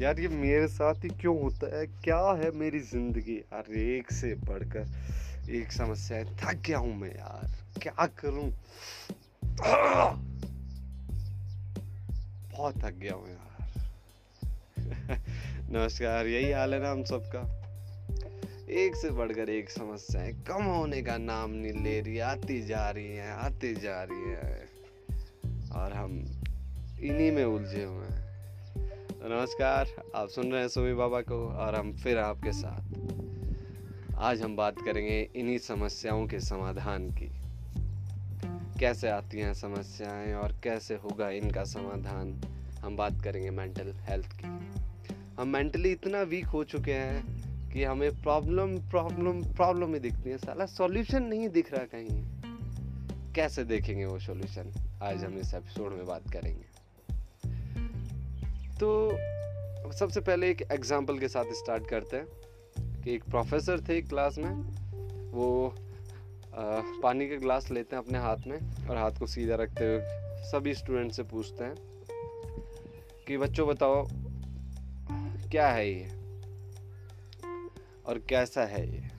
यार ये मेरे साथ ही क्यों होता है? क्या है मेरी ज़िंदगी? यार एक से बढ़कर एक समस्या है। थक गया हूँ मैं यार। क्या करूँ? बहुत थक गया हूँ यार। नमस्कार, यही हाल है ना हम सबका? एक से बढ़कर एक समस्याएँ कम होने का नाम नहीं ले रही, आती जा रही हैं, आती जा रही है। और हम इन्हीं में उलझे हुए हैं। नमस्कार, आप सुन रहे हैं सुमी बाबा को और हम फिर आपके साथ। आज हम बात करेंगे इन्हीं समस्याओं के समाधान की। कैसे आती हैं समस्याएँ और कैसे होगा इनका समाधान? हम बात करेंगे मेंटल हेल्थ की। हम मेंटली इतना वीक हो चुके हैं कि हमें प्रॉब्लम प्रॉब्लम प्रॉब्लम ही दिखती है। साला सॉल्यूशन नहीं दिख रहा कहीं। कैसे देखेंगे वो सॉल्यूशन आज हम इस एपिसोड में बात करेंगे। तो सबसे पहले एक एग्ज़ाम्पल के साथ स्टार्ट करते हैं कि एक प्रोफेसर थे क्लास में वो आ, पानी का ग्लास लेते हैं अपने हाथ में और हाथ को सीधा रखते हुए सभी स्टूडेंट से पूछते हैं कि बच्चों बताओ क्या है ये? और कैसा है ये?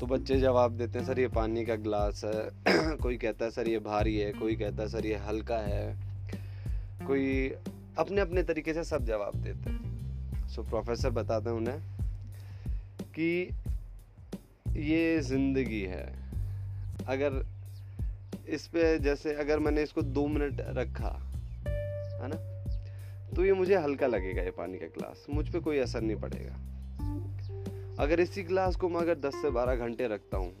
तो बच्चे जवाब देते हैं सर ये पानी का ग्लास है। कोई कहता है सर ये भारी है। कोई कहता है सर ये हल्का है। कोई अपने अपने तरीके से सब जवाब देते हैं। सो प्रोफेसर बताते हैं उन्हें कि ये ज़िंदगी है। अगर इस पे जैसे अगर मैंने इसको दो मिनट रखा, है ना? तो ये मुझे हल्का लगेगा ये पानी का ग्लास। मुझ पर कोई असर नहीं पड़ेगा। अगर इसी ग्लास को मैं अगर 10 से 12 घंटे रखता हूँ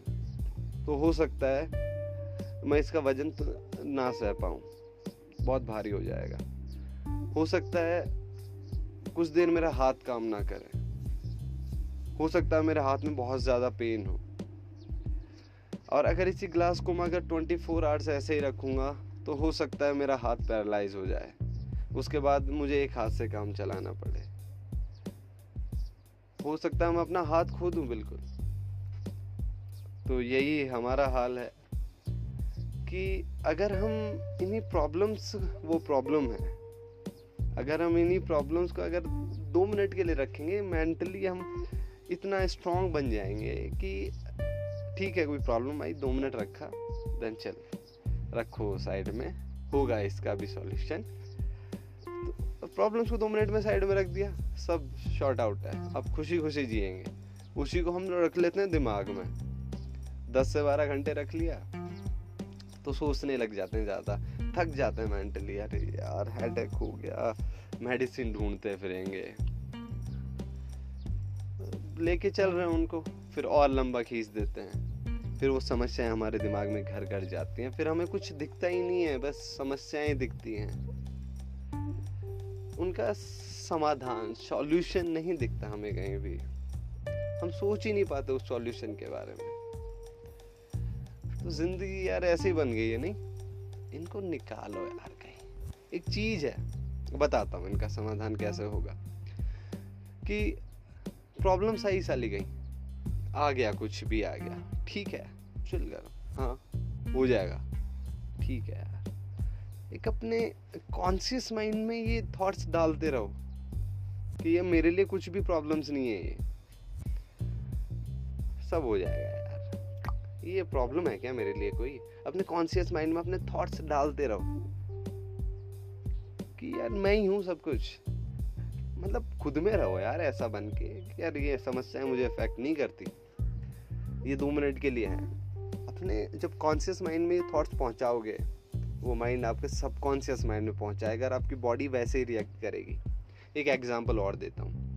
तो हो सकता है मैं इसका वज़न तो ना सह पाऊँ। बहुत भारी हो जाएगा। हो सकता है कुछ देर मेरा हाथ काम ना करे। हो सकता है मेरे हाथ में बहुत ज़्यादा पेन हो। और अगर इसी ग्लास को मैं अगर 24 फोर आवर्स ऐसे ही रखूँगा तो हो सकता है मेरा हाथ पैरालाइज हो जाए। उसके बाद मुझे एक हाथ से काम चलाना पड़े। हो सकता है मैं अपना हाथ खो दूँ बिल्कुल। तो यही हमारा हाल है कि अगर हम इन्हीं प्रॉब्लम्स वो प्रॉब्लम है अगर हम इन्हीं प्रॉब्लम्स को अगर दो मिनट के लिए रखेंगे मेंटली हम इतना स्ट्रांग बन जाएँगे कि ठीक है, कोई प्रॉब्लम आई, दो मिनट रखा देन चल। रखो साइड में, होगा इसका भी सॉल्यूशन तो प्रॉब्लम्स को दो मिनट में साइड में रख दिया, सब शॉर्ट आउट है। अब खुशी खुशी जिएँगे। उसी को हम रख लेते हैं दिमाग में। दस से बारह घंटे रख लिया तो सोचने लग जाते हैं ज़्यादा। थक जाते हैं मेंटली अरे यार हेडेक हो गया। मेडिसिन ढूंढते फिरेंगे। लेके चल रहे हैं उनको, फिर और लंबा खींच देते हैं। फिर वो समस्याएँ हमारे दिमाग में घर घर जाती हैं, फिर हमें कुछ दिखता ही नहीं है, बस समस्याएँ दिखती हैं। उनका समाधान सॉल्यूशन नहीं दिखता हमें कहीं भी। हम सोच ही नहीं पाते उस सॉल्यूशन के बारे में। तो ज़िंदगी यार ऐसे बन गई है, नहीं? इनको निकालो यार कहीं। एक चीज़ है बताता हूँ इनका समाधान कैसे होगा। कि प्रॉब्लम सही साली गई आ गया कुछ भी आ गया। ठीक है चल करो हाँ हो जाएगा। ठीक है यार। एक अपने कॉन्शियस माइंड में ये थॉट्स डालते रहो कि ये मेरे लिए कुछ भी प्रॉब्लम्स नहीं है ये। सब हो जाएगा ये प्रॉब्लम है क्या मेरे लिए कोई? अपने कॉन्शियस माइंड में अपने थॉट्स डालते रहो। कि यार मैं ही हूँ सब कुछ। मतलब खुद में रहो यार ऐसा बन के यार ये समस्याएँ मुझे अफेक्ट नहीं करती। ये दो मिनट के लिए हैं। अपने जब कॉन्शियस माइंड में ये थॉट्स पहुंचाओगे, वो माइंड आपके सबकॉन्शियस माइंड में पहुंचाएगा और आपकी बॉडी वैसे ही रिएक्ट करेगी। एक एग्जांपल और देता हूँ।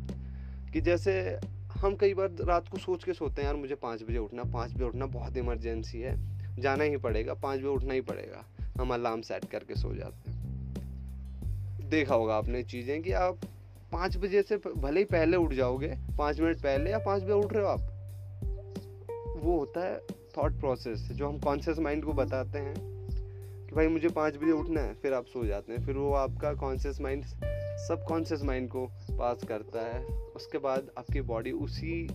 कि जैसे हम कई बार रात को सोच के सोते हैं, यार मुझे पाँच बजे उठना, पाँच बजे उठना बहुत इमरजेंसी है, जाना ही पड़ेगा, पाँच बजे उठना ही पड़ेगा। हम अलार्म सेट करके सो जाते हैं। देखा होगा आपने चीज़ें कि आप पाँच बजे से भले ही पहले उठ जाओगे, पाँच मिनट पहले या पाँच बजे उठ रहे हो आप। वो होता है थॉट प्रोसेस जो हम कॉन्शियस माइंड को बताते हैं। कि भाई मुझे पाँच बजे उठना है, फिर आप सो जाते हैं। फिर वो आपका conscious mind subconscious mind को पास करता है। उसके बाद आपकी बॉडी उसी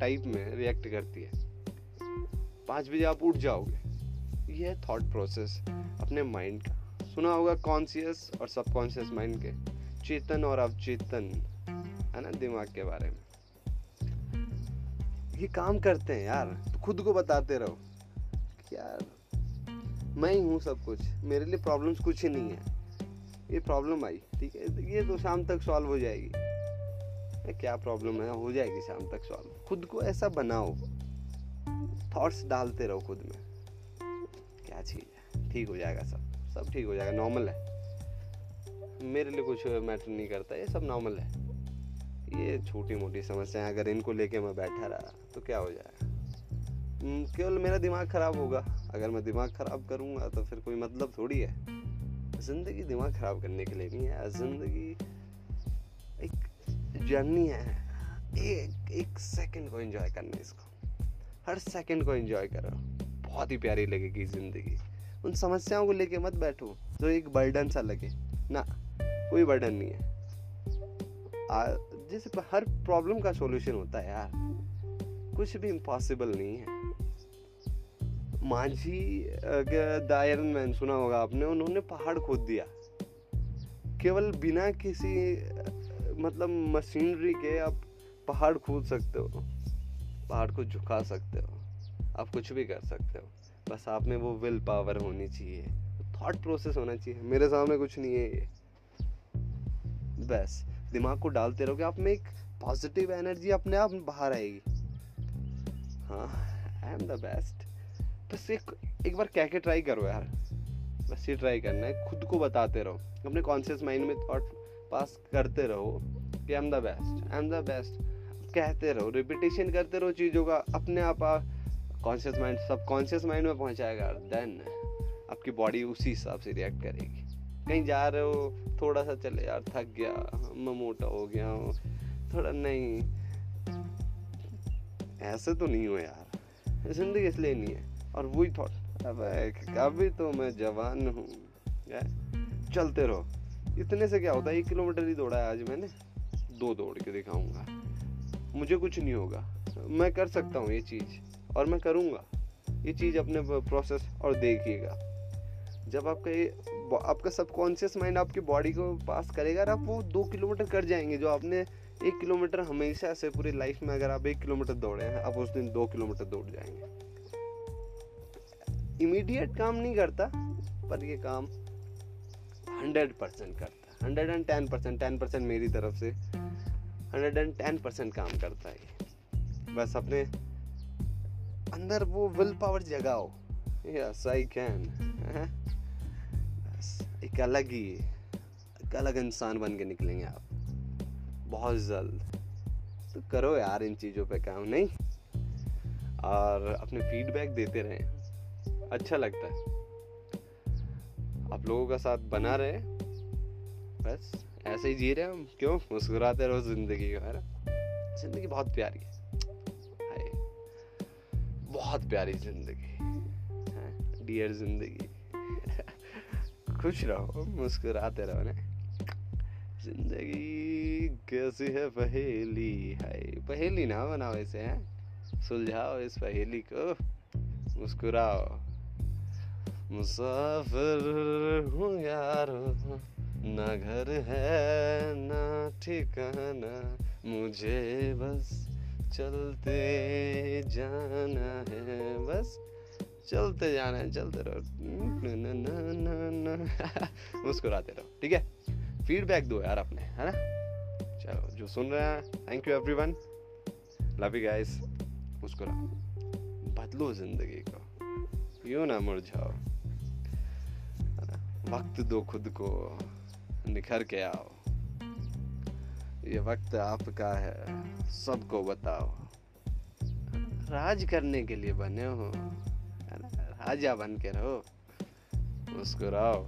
टाइप में रिएक्ट करती है। पाँच बजे आप उठ जाओगे। ये है थॉट प्रोसेस अपने माइंड का। सुना होगा कॉन्शियस और सबकॉन्शियस माइंड के। चेतन और अवचेतन, है ना, दिमाग के बारे में। ये काम करते हैं यार। तो खुद को बताते रहो यार मैं ही हूँ सब कुछ। मेरे लिए प्रॉब्लम्स कुछ ही नहीं है। ये प्रॉब्लम आई, ठीक है? ये तो शाम तक सॉल्व हो जाएगी। क्या प्रॉब्लम है? हो जाएगी शाम तक सॉल्व खुद को ऐसा बनाओ। थॉट्स डालते रहो खुद में। क्या चीज़ है? ठीक हो जाएगा सब। सब ठीक हो जाएगा। नॉर्मल है। मेरे लिए कुछ मैटर नहीं करता। ये सब नॉर्मल है। ये छोटी मोटी समस्याएँ अगर इनको लेके मैं बैठा रहा तो क्या हो जाएगा? केवल मेरा दिमाग खराब होगा। अगर मैं दिमाग खराब करूँगा तो फिर कोई मतलब थोड़ी है। ज़िंदगी दिमाग खराब करने के लिए नहीं है, ज़िंदगी एक जर्नी है। एक एक सेकंड को एंजॉय करना इसको। हर सेकंड को एंजॉय करो। बहुत ही प्यारी लगेगी ज़िंदगी। उन समस्याओं को लेके मत बैठो, जो एक बर्डन सा लगे। ना, कोई बर्डन नहीं है। जैसे हर प्रॉब्लम का सॉल्यूशन होता है यार। कुछ भी इम्पॉसिबल नहीं है। माझी दायरन मैन सुना होगा आपने, उन्होंने पहाड़ खोद दिया। केवल बिना किसी मतलब मशीनरी के आप पहाड़ खोद सकते हो। पहाड़ को झुका सकते हो। आप कुछ भी कर सकते हो। बस आप में वो विल पावर होनी चाहिए। थॉट प्रोसेस होना चाहिए। मेरे सामने कुछ नहीं है ये। बस, दिमाग को डालते रहोगे आप में एक पॉजिटिव एनर्जी अपने आप बाहर आएगी। हाँ आई एम द बेस्ट बस एक एक बार कह के ट्राई करो यार। बस ये ट्राई करना है, खुद को बताते रहो। अपने कॉन्शियस माइंड में थॉट पास करते रहो कि I am the best I am the best कहते रहो रिपीटेशन करते रहो चीज़ों का, अपने आप conscious mind subconscious mind में पहुंचाएगा। देन आपकी बॉडी उसी हिसाब से रिएक्ट करेगी। कहीं जा रहे हो, थोड़ा सा चले यार, थक गया मैं मोटा हो गया हूँ थोड़ा नहीं। ऐसे तो नहीं हो यार। ज़िंदगी इसलिए नहीं है। और वही थॉट। अब अभी तो मैं जवान हूँ चलते रहो। इतने से क्या होता है, एक किलोमीटर ही दौड़ा है आज मैंने। दो दौड़ के दिखाऊँगा। मुझे कुछ नहीं होगा। मैं कर सकता हूँ ये चीज़, और मैं करूँगा। ये चीज़ अपने प्रोसेस और देखिएगा। जब आपका ये आपका सबकॉन्शियस माइंड आपकी बॉडी को पास करेगा और आप वो दो किलोमीटर कर जाएँगे, जो आपने एक किलोमीटर हमेशा से पूरी लाइफ में अगर आप एक किलोमीटर दौड़े हैं, आप उस दिन दो किलोमीटर दौड़ जाएँगे। इमीडिएट काम नहीं करता, पर ये काम हंड्रेड परसेंट करता hundred and ten percent ten percent मेरी तरफ़ से हंड्रेड एंड टेन परसेंट काम करता है बस अपने अंदर वो विल पावर जगाओ। यस आई कैन एक अलग ही, एक अलग इंसान बन के निकलेंगे आप। बहुत जल्द। तो करो यार इन चीज़ों पे काम, नहीं? और अपने फीडबैक देते रहें। अच्छा लगता है। आप लोगों का साथ बना रहे। बस, ऐसे ही जी रहे हम। क्यों? मुस्कुराते रहो ज़िंदगी का, है ज़िंदगी बहुत प्यारी है। बहुत प्यारी ज़िंदगी। डियर ज़िंदगी। खुश रहो, मुस्कुराते रहो ना? ज़िंदगी कैसी है पहेली? है पहेली ना बनाओ इसे, है? सुलझाओ इस पहेली को। मुस्कुराओ। मुसाफिर हूँ यारो, ना घर है, ना ठिकाना, मुझे बस चलते जाना है, बस चलते जाना है, चलते रहो। मुस्कुराते रहो, ठीक है? फीडबैक दो यार अपने, है ना? चलो, जो सुन रहे हैं thank you everyone love you guys मुस्कुराओ। बदलो ज़िंदगी को। यूँ ना मुरझाओ? वक्त दो खुद को निखर के आओ। ये वक्त आपका है, सबको बताओ। राज करने के लिए बने हो राजा बन के रहो, मुस्कुराओ।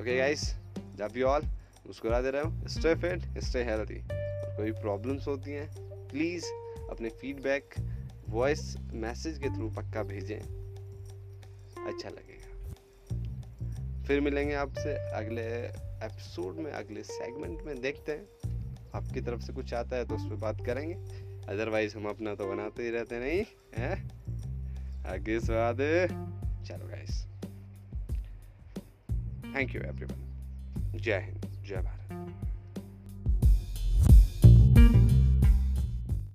ओके गाइस जब यू ऑल मुस्कुराते रहो स्टे फिट स्टे हेल्थी कोई प्रॉब्लम्स होती हैं प्लीज़ अपने फीडबैक वॉइस मैसेज के थ्रू पक्का भेजें। अच्छा लगेगा। फिर मिलेंगे आपसे अगले एपिसोड में, अगले सेगमेंट में। देखते हैं। आपकी तरफ़ से कुछ आता है तो उस पर बात करेंगे। अदरवाइज़ हम अपना तो बनाते ही रहते नहीं, है? आगे स्वाद चलो गाइस थैंक यू एवरीवन जय हिंद।